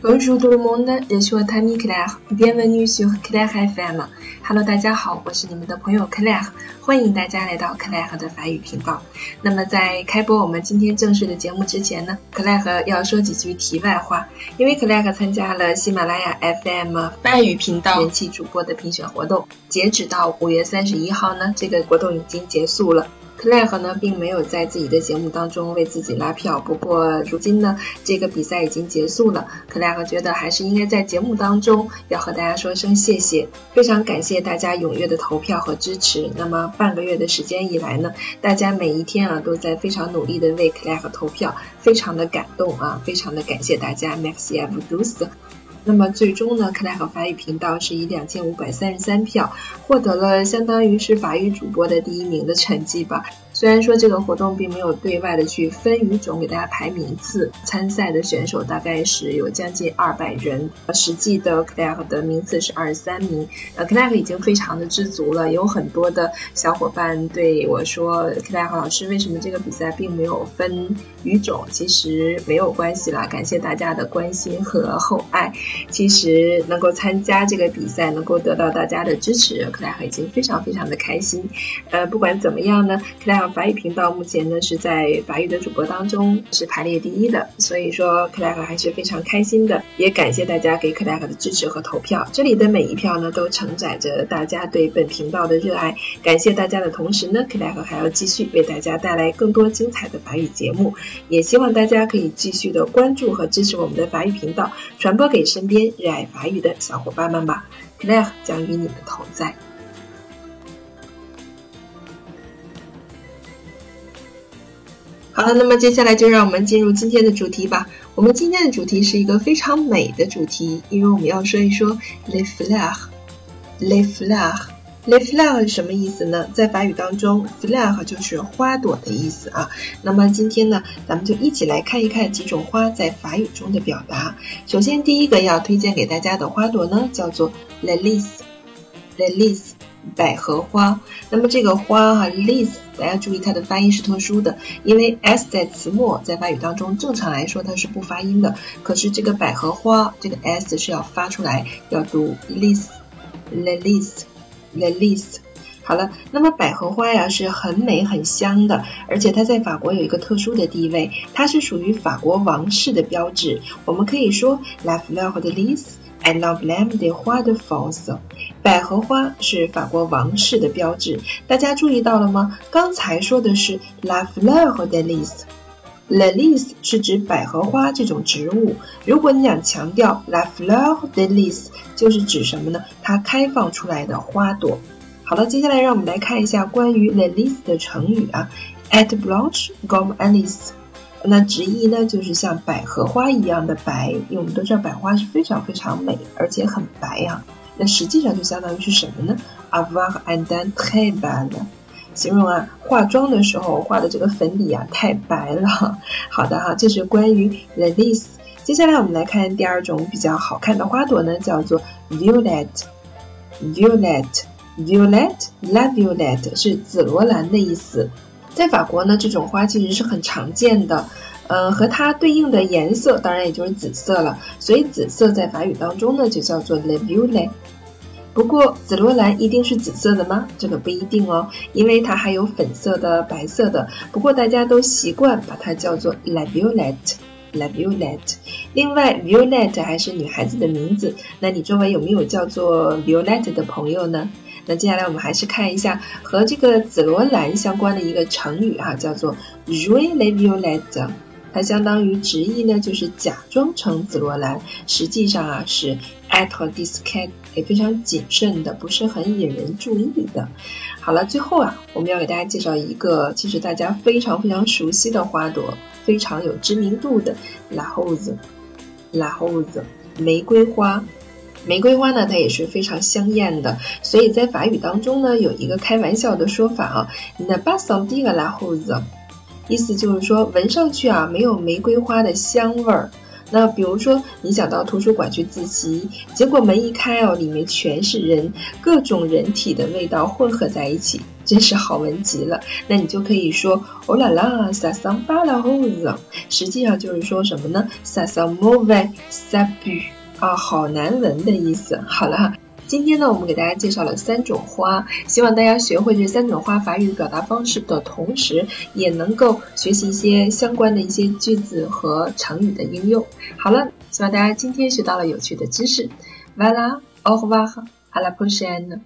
Bonjour tout le monde, je suis Tammy Claire. Bienvenue sur Claire FM. Hello，大家好，我是你们的朋友 Claire，欢迎大家来到 Claire 的法语频道。那么在开播我们今天正式的节目之前呢，Claire 要说几句题外话，因为 Claire 参加了喜马拉雅 FM 法语频道人气主播的评选活动，截止到五月三十一号呢，这个活动已经结束了。克莱赫呢，并没有在自己的节目当中为自己拉票。不过，如今呢，这个比赛已经结束了。克莱赫觉得还是应该在节目当中要和大家说声谢谢，非常感谢大家踊跃的投票和支持。那么半个月的时间以来呢，大家每一天啊都在非常努力的为克莱赫投票，非常的感动啊，非常的感谢大家，Merci à vous tous。那么最终呢，克莱和法语频道是以两千五百三十三票获得了相当于是法语主播的第一名的成绩吧。虽然说这个活动并没有对外的去分语种给大家排名次，参赛的选手大概是有将近二百人，实际的克莱的名次是二十三名。呃，克莱已经非常的知足了。有很多的小伙伴对我说，克莱老师为什么这个比赛并没有分语种？其实没有关系啦，感谢大家的关心和厚爱。其实能够参加这个比赛，能够得到大家的支持，克莱尔已经非常非常的开心。呃，不管怎么样呢，克法语频道目前呢是在法语的主播当中是排列第一的，所以说克莱尔还是非常开心的。也感谢大家给克莱尔的支持和投票，这里的每一票呢都承载着大家对本频道的热爱。感谢大家的同时呢，克莱尔还要继续为大家带来更多精彩的法语节目，也希望大家可以继续的关注和支持我们的法语频道，传播给身边热爱法语的小伙伴们吧，Claire 将与你们同在。好了，那么接下来就让我们进入今天的主题吧。我们今天的主题是一个非常美的主题，因为我们要说一说 le fleur，le fleur，le fleur 是什么意思呢？在法语当中，fleur 就是花朵的意思啊。那么今天呢，咱们就一起来看一看几种花在法语中的表达。首先，第一个要推荐给大家的花朵呢，叫做 lilies，lilies 百合花。那么这个花哈 l i s 大家注意它的发音是特殊的，因为 s 在词末，在法语当中正常来说它是不发音的。可是这个百合花，这个 s 是要发出来，要读 l i s l e l i s The list，好了，那么百合花呀是很美很香的，而且它在法国有一个特殊的地位，它是属于法国王室的标志。我们可以说，La fleur de lis est l'emblème des rois de France。百合花是法国王室的标志。大家注意到了吗？刚才说的是 La fleur de lis，La lis 是指百合花这种植物。如果你想强调 La fleur de lis。就是指什么呢？它开放出来的花朵。好了，接下来让我们来看一下关于 the l i s 的成语啊，at blanche comme Alice。那直译呢就是像百合花一样的白，因为我们都知道百合花是非常非常美，而且很白呀。那实际上就相当于是什么呢？avoir un teint très blanc，形容啊化妆的时候画的这个粉底啊太白了。好的哈，这是关于 the l i s 接下来我们来看第二种比较好看的花朵呢，叫做 violet，violet，violet，la violet 是紫罗兰的意思。在法国呢，这种花其实是很常见的，呃，和它对应的颜色当然也就是紫色了。所以紫色在法语当中呢就叫做 le v i o l e。不过紫罗兰一定是紫色的吗？这个不一定哦，因为它还有粉色的、白色的。不过大家都习惯把它叫做 la violet。La Violette，另外，violet 还是女孩子的名字，那你周围有没有叫做 violet 的朋友呢？那接下来我们还是看一下和这个紫罗兰相关的一个成语哈，叫做 Jouer la Violette，它相当于直译呢就是假装成紫罗兰，实际上啊是 "at discret，也非常谨慎的，不是很引人注意的。好了，最后啊，我们要给大家介绍一个其实大家非常非常熟悉的花朵。非常有知名度的 La Rose，La Rose 玫瑰花，玫瑰花呢，它也是非常香艳的，所以在法语当中呢，有一个开玩笑的说法啊，Ne pas sentir la rose，意思就是说闻上去啊没有玫瑰花的香味儿。那比如说，你想到图书馆去自习，结果门一开哦，里面全是人，各种人体的味道混合在一起，真是好闻极了。那你就可以说，Oh la la，ça sent la rose。实际上就是说什么呢？ça sent mauvais，ça pue 啊，好难闻的意思。好了。今天呢，我们给大家介绍了三种花，希望大家学会这三种花法语表达方式的同时，也能够学习一些相关的一些句子和成语的应用。好了，希望大家今天学到了有趣的知识。Voilà，au revoir，à la prochaine。